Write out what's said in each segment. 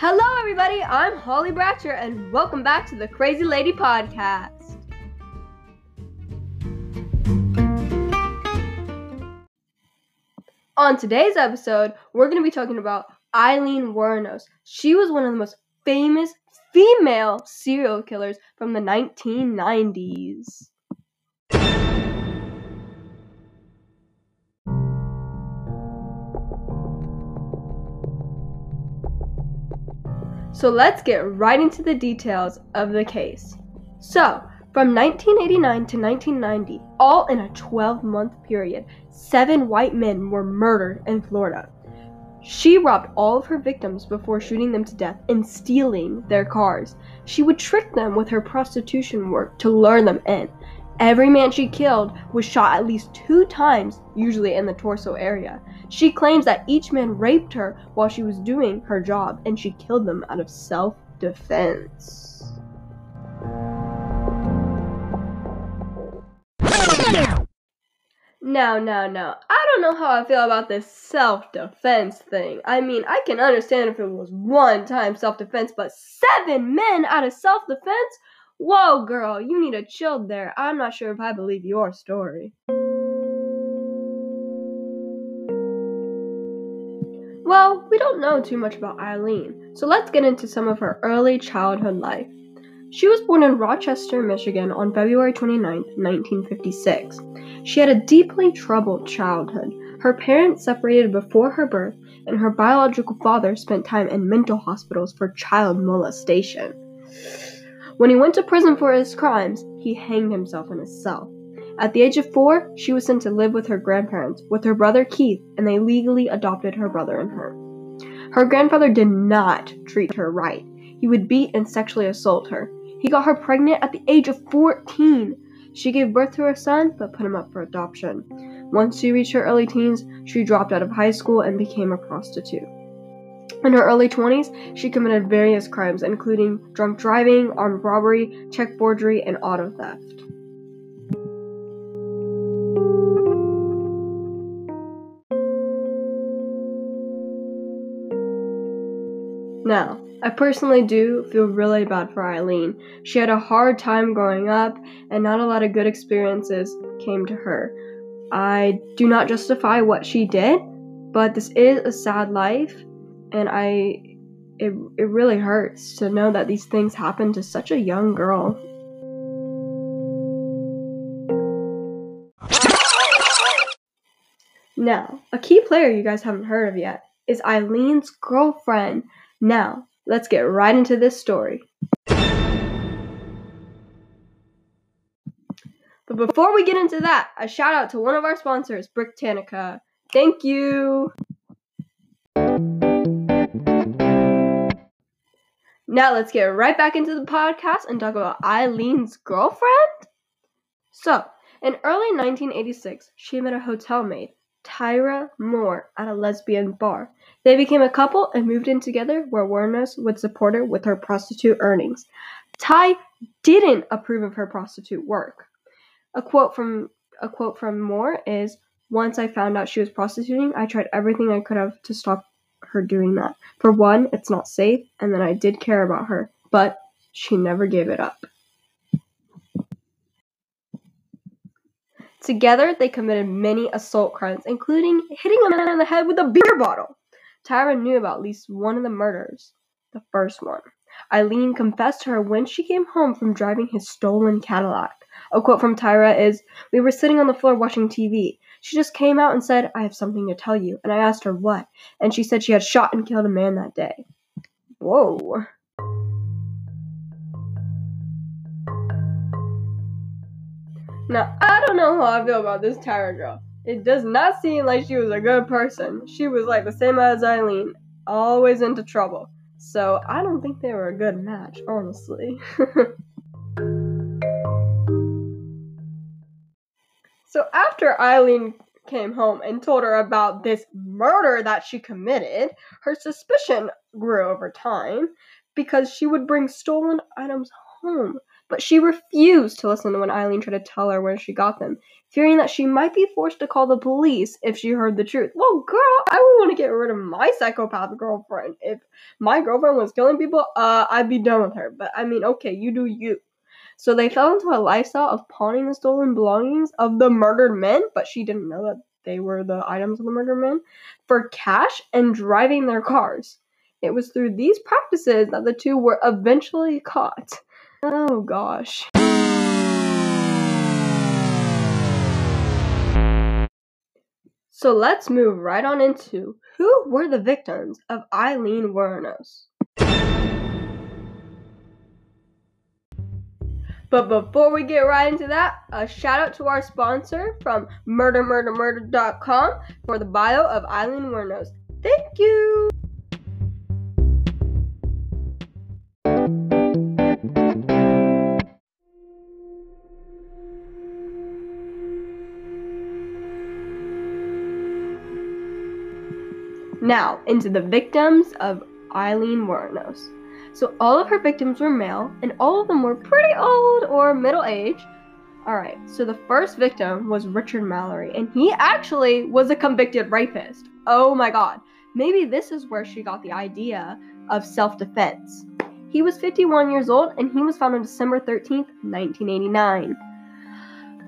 Hello, everybody. I'm Holly Bratcher, and welcome back to the Crazy Lady Podcast. On today's episode, we're going to be talking about Aileen Wuornos. She was one of the most famous female serial killers from the 1990s. So let's get right into the details of the case. So, from 1989 to 1990, all in a 12 month period, seven white men were murdered in Florida. She robbed all of her victims before shooting them to death and stealing their cars. She would trick them with her prostitution work to lure them in. Every man she killed was shot at least two times, usually in the torso area. She claims that each man raped her while she was doing her job and she killed them out of self defense. Now, now, now, I don't know how I feel about this self defense thing. I mean, I can understand if it was one time self defense, but seven men out of self defense? Whoa, girl, you need a chill there. I'm not sure if I believe your story. Well, we don't know too much about Aileen, so let's get into some of her early childhood life. She was born in Rochester, Michigan on February 29, 1956. She had a deeply troubled childhood. Her parents separated before her birth, and her biological father spent time in mental hospitals for child molestation. When he went to prison for his crimes, he hanged himself in his cell. At the age of four, she was sent to live with her grandparents, with her brother Keith, and they legally adopted her brother and her. Her grandfather did not treat her right. He would beat and sexually assault her. He got her pregnant at the age of 14. She gave birth to her son, but put him up for adoption. Once she reached her early teens, she dropped out of high school and became a prostitute. In her early 20s, she committed various crimes, including drunk driving, armed robbery, check forgery, and auto theft. Now, I personally do feel really bad for Aileen. She had a hard time growing up, and not a lot of good experiences came to her. I do not justify what she did, but this is a sad life, and I it it really hurts to know that these things happen to such a young girl. Now, a key player you guys haven't heard of yet is Aileen's girlfriend. Now, let's get right into this story. But before we get into that, a shout out to one of our sponsors, Britannica. Thank you. Now let's get right back into the podcast and talk about Aileen's girlfriend. So, in early 1986, she met a hotel maid, Tyra Moore, at a lesbian bar. They became a couple and moved in together where Wuornos would support her with her prostitute earnings. Ty didn't approve of her prostitute work. A quote from a quote from Moore is once I found out she was prostituting, I tried everything I could have to stop her doing that. For one, it's not safe, and then I did care about her, but she never gave it up. Together, they committed many assault crimes, including hitting a man on the head with a beer bottle. Tyra knew about at least one of the murders, the first one. Aileen confessed to her when she came home from driving his stolen Cadillac. A quote from Tyra is We were sitting on the floor watching TV. She just came out and said, I have something to tell you. And I asked her what. And she said she had shot and killed a man that day. Whoa. Now, I don't know how I feel about this Tyra girl. It does not seem like she was a good person. She was like the same as Aileen, always into trouble. So I don't think they were a good match, honestly. so after Aileen came home and told her about this murder that she committed, her suspicion grew over time because she would bring stolen items home but she refused to listen when Aileen tried to tell her where she got them, fearing that she might be forced to call the police if she heard the truth. Well, girl, I would want to get rid of my psychopath girlfriend. If my girlfriend was killing people, uh, I'd be done with her. But I mean, okay, you do you. So they fell into a lifestyle of pawning the stolen belongings of the murdered men, but she didn't know that they were the items of the murdered men, for cash and driving their cars. It was through these practices that the two were eventually caught. Oh gosh. So let's move right on into who were the victims of Aileen Wuornos. But before we get right into that, a shout out to our sponsor from murdermurdermurder.com for the bio of Aileen Wuornos. Thank you! Now, into the victims of Aileen Wuornos. So all of her victims were male, and all of them were pretty old or middle age. Alright, so the first victim was Richard Mallory, and he actually was a convicted rapist. Oh my god. Maybe this is where she got the idea of self defense. He was 51 years old, and he was found on December 13th, 1989.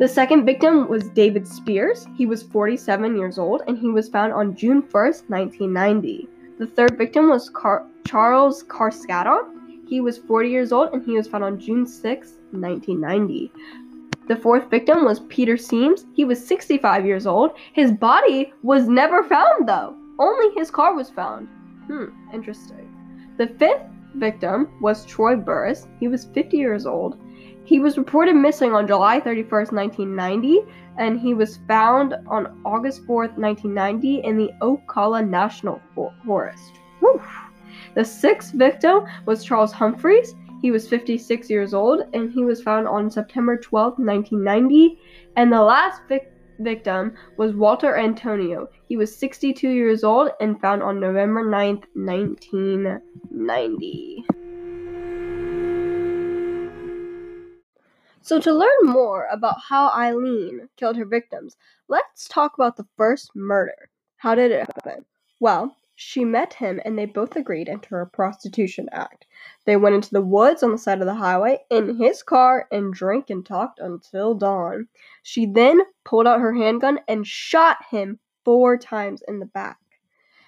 The second victim was David Spears. He was 47 years old and he was found on June 1st, 1990. The third victim was Car- Charles Carskaddon. He was 40 years old and he was found on June 6, 1990. The fourth victim was Peter Siems. He was 65 years old. His body was never found though. Only his car was found. Hmm, interesting. The fifth victim was Troy Burress. He was 50 years old. He was reported missing on July 31st, 1990, and he was found on August 4th, 1990, in the Ocala National Forest. Woo. The sixth victim was Charles Humphreys. He was 56 years old, and he was found on September 12th, 1990. And the last vic- victim was Walter Antonio. He was 62 years old and found on November 9th, 1990. So, to learn more about how Aileen killed her victims, let's talk about the first murder. How did it happen? Well, she met him and they both agreed into a prostitution act. They went into the woods on the side of the highway in his car and drank and talked until dawn. She then pulled out her handgun and shot him four times in the back.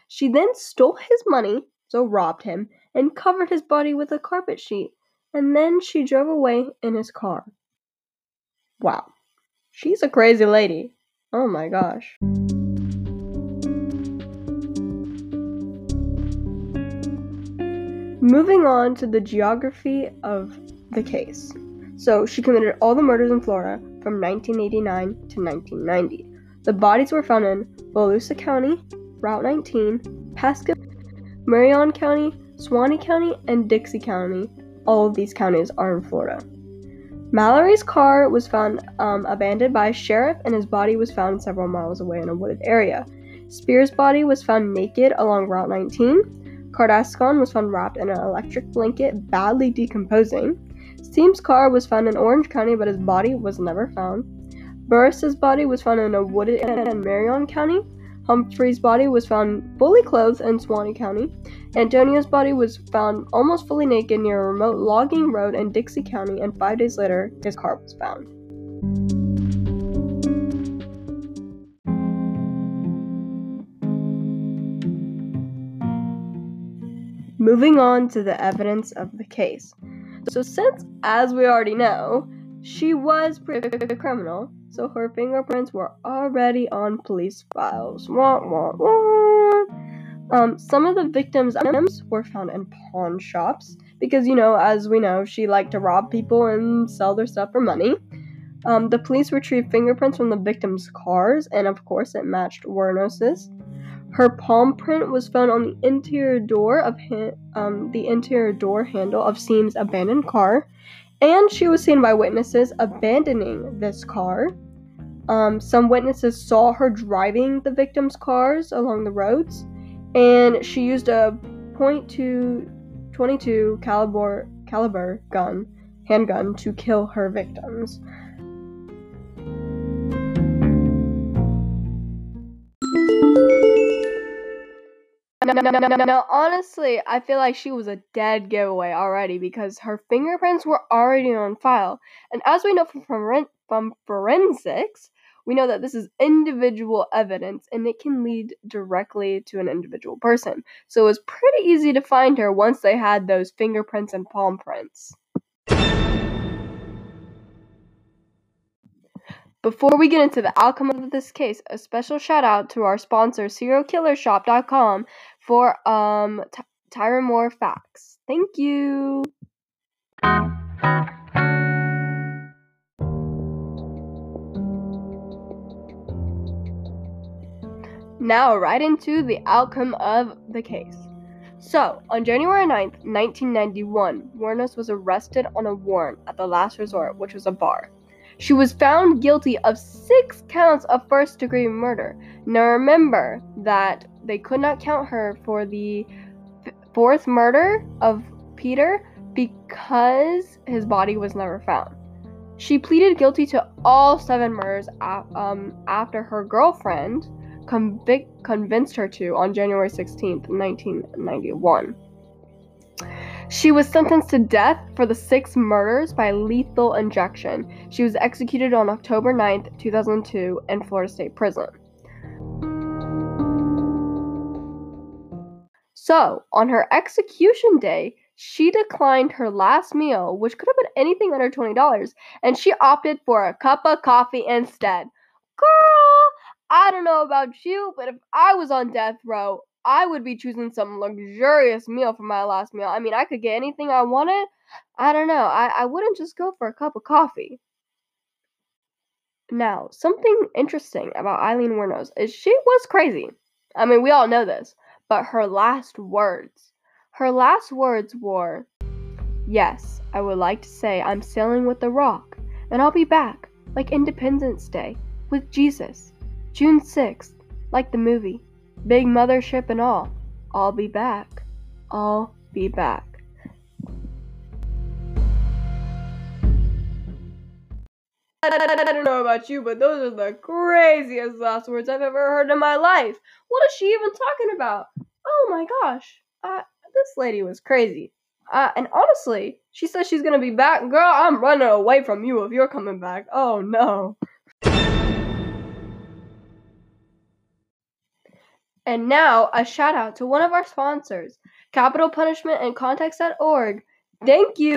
She then stole his money, so robbed him, and covered his body with a carpet sheet. And then she drove away in his car. Wow. She's a crazy lady. Oh my gosh. Moving on to the geography of the case. So, she committed all the murders in Florida from 1989 to 1990. The bodies were found in Volusia County, Route 19, Pasco, Marion County, Suwannee County, and Dixie County. All of these counties are in Florida. Mallory's car was found um, abandoned by a sheriff, and his body was found several miles away in a wooded area. Spears' body was found naked along Route 19. Cardascon was found wrapped in an electric blanket, badly decomposing. Siems' car was found in Orange County, but his body was never found. Burress's body was found in a wooded area in Marion County. Humphrey's body was found fully clothed in Suwannee County. Antonio's body was found almost fully naked near a remote logging road in Dixie County, and five days later, his car was found. Moving on to the evidence of the case. So, since, as we already know, she was a criminal, so her fingerprints were already on police files. Wah, wah, wah. Um, some of the victims' items were found in pawn shops because, you know, as we know, she liked to rob people and sell their stuff for money. Um, the police retrieved fingerprints from the victims' cars, and of course, it matched Wuornos's. Her palm print was found on the interior door of ha- um, the interior door handle of Siems' abandoned car, and she was seen by witnesses abandoning this car. Um, some witnesses saw her driving the victims' cars along the roads, and she used a .22 caliber caliber gun handgun to kill her victims. Now, honestly, I feel like she was a dead giveaway already because her fingerprints were already on file. And as we know from, from, from forensics, we know that this is individual evidence and it can lead directly to an individual person. So it was pretty easy to find her once they had those fingerprints and palm prints. Before we get into the outcome of this case, a special shout out to our sponsor, SerialKillerShop.com, for um T- Tyra Moore facts. Thank you. Now, right into the outcome of the case. So, on January 9th, 1991, Wuornos was arrested on a warrant at the last resort, which was a bar. She was found guilty of six counts of first degree murder. Now, remember that they could not count her for the fourth murder of Peter because his body was never found. She pleaded guilty to all seven murders um, after her girlfriend convic- convinced her to on January 16, 1991. She was sentenced to death for the six murders by lethal injection. She was executed on October 9, 2002, in Florida State Prison. So, on her execution day, she declined her last meal, which could have been anything under $20, and she opted for a cup of coffee instead. Girl, I don't know about you, but if I was on death row, I would be choosing some luxurious meal for my last meal. I mean, I could get anything I wanted. I don't know. I, I wouldn't just go for a cup of coffee. Now, something interesting about Aileen Wuornos is she was crazy. I mean, we all know this, but her last words, her last words were, Yes, I would like to say I'm sailing with the rock, and I'll be back, like Independence Day, with Jesus. June 6th, like the movie. Big mothership and all. I'll be back. I'll be back. I don't know about you, but those are the craziest last words I've ever heard in my life. What is she even talking about? Oh my gosh. Uh, this lady was crazy. Uh, and honestly, she says she's gonna be back. Girl, I'm running away from you if you're coming back. Oh no. And now, a shout out to one of our sponsors, Capital Punishment in Context.org. Thank you.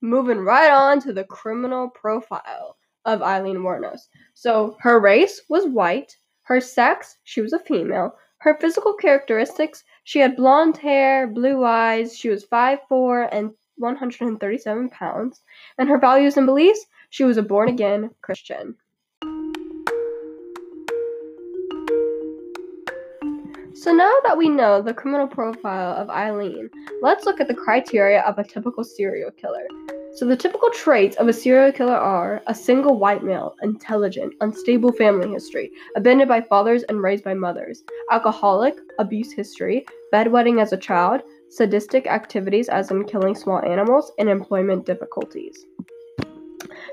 Moving right on to the criminal profile of Aileen Wuornos. So, her race was white, her sex, she was a female, her physical characteristics, she had blonde hair, blue eyes, she was 5'4 and 137 pounds, and her values and beliefs, she was a born again Christian. So now that we know the criminal profile of Aileen, let's look at the criteria of a typical serial killer. So the typical traits of a serial killer are a single white male, intelligent, unstable family history, abandoned by fathers and raised by mothers, alcoholic, abuse history, bedwetting as a child, sadistic activities as in killing small animals, and employment difficulties.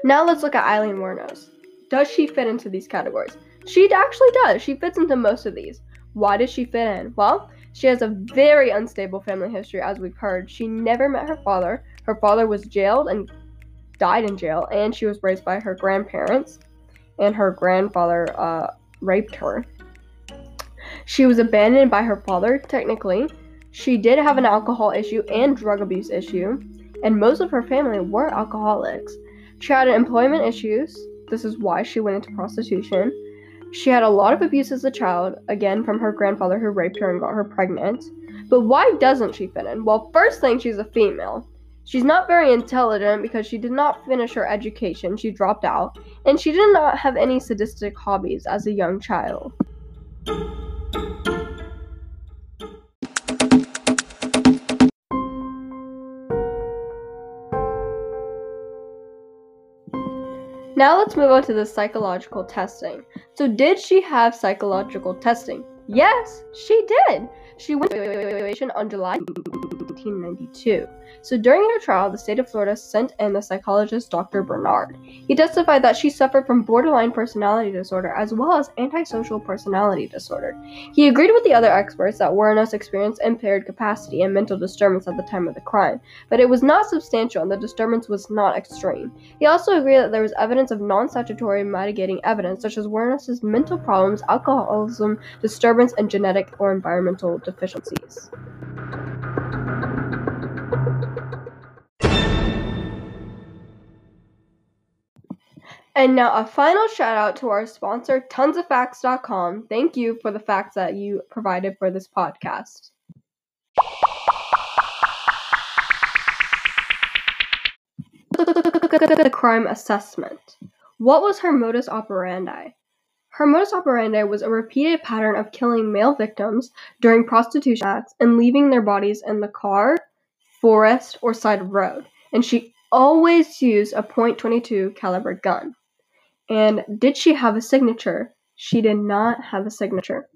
Now let's look at Aileen Wuornos. Does she fit into these categories? She actually does. She fits into most of these. Why does she fit in? Well, she has a very unstable family history, as we've heard. She never met her father. Her father was jailed and died in jail, and she was raised by her grandparents, and her grandfather uh, raped her. She was abandoned by her father, technically. She did have an alcohol issue and drug abuse issue, and most of her family were alcoholics. She had employment issues. This is why she went into prostitution. She had a lot of abuse as a child, again from her grandfather who raped her and got her pregnant. But why doesn't she fit in? Well, first thing, she's a female. She's not very intelligent because she did not finish her education, she dropped out, and she did not have any sadistic hobbies as a young child. Now let's move on to the psychological testing. So, did she have psychological testing? Yes, she did. She went to evaluation on July 1992. So during her trial, the state of Florida sent in the psychologist Dr. Bernard. He testified that she suffered from borderline personality disorder as well as antisocial personality disorder. He agreed with the other experts that Wuornos experienced impaired capacity and mental disturbance at the time of the crime, but it was not substantial and the disturbance was not extreme. He also agreed that there was evidence of non-statutory mitigating evidence such as Wuornos' mental problems, alcoholism, disturbance, and genetic or environmental deficiencies. And now a final shout out to our sponsor, tonsofacts.com. Thank you for the facts that you provided for this podcast. The crime assessment. What was her modus operandi? Her modus operandi was a repeated pattern of killing male victims during prostitution acts and leaving their bodies in the car, forest, or side of road. And she always used a .22 caliber gun. And did she have a signature? She did not have a signature.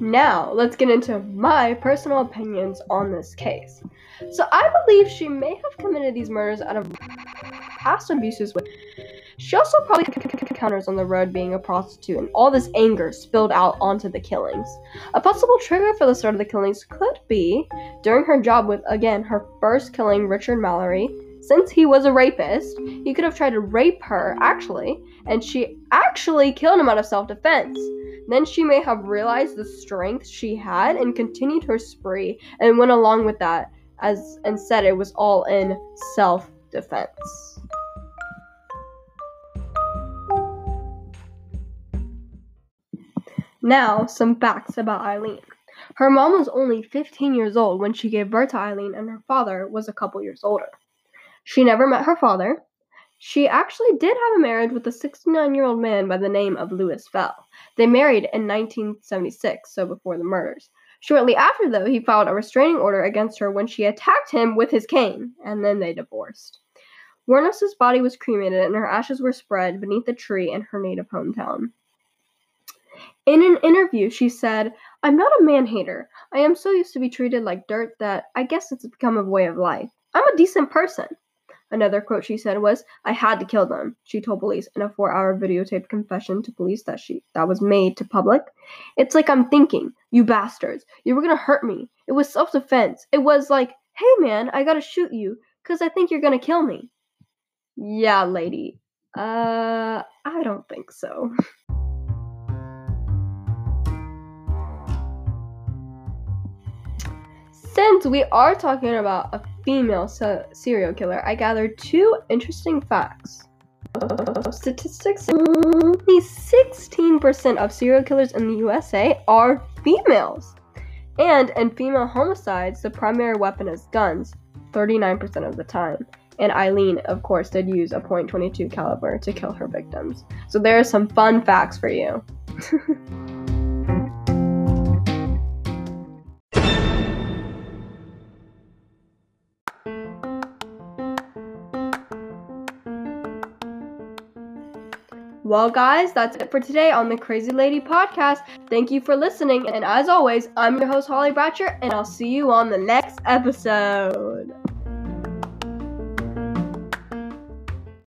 Now, let's get into my personal opinions on this case. So, I believe she may have committed these murders out of past abuses with. She also probably encounters on the road being a prostitute, and all this anger spilled out onto the killings. A possible trigger for the start of the killings could be during her job with, again, her first killing, Richard Mallory. Since he was a rapist, he could have tried to rape her, actually, and she actually killed him out of self defense. Then she may have realized the strength she had and continued her spree and went along with that as and said it was all in self-defense. Now, some facts about Aileen. Her mom was only 15 years old when she gave birth to Aileen, and her father was a couple years older. She never met her father, she actually did have a marriage with a 69 year old man by the name of Lewis Fell. They married in 1976, so before the murders. Shortly after, though, he filed a restraining order against her when she attacked him with his cane, and then they divorced. Wuornos' body was cremated and her ashes were spread beneath a tree in her native hometown. In an interview, she said, I'm not a man hater. I am so used to be treated like dirt that I guess it's become a way of life. I'm a decent person. Another quote she said was, "I had to kill them," she told police in a 4-hour videotaped confession to police that she that was made to public. "It's like I'm thinking, you bastards, you were to hurt me. It was self-defense. It was like, "Hey man, I got to shoot you cuz I think you're to kill me." Yeah, lady. Uh, I don't think so. Since we are talking about a female serial killer, I gathered two interesting facts. Statistics only 16% of serial killers in the USA are females. And in female homicides, the primary weapon is guns 39% of the time. And Aileen, of course, did use a .22 caliber to kill her victims. So there are some fun facts for you. Well, guys, that's it for today on the Crazy Lady podcast. Thank you for listening. And as always, I'm your host, Holly Bratcher, and I'll see you on the next episode.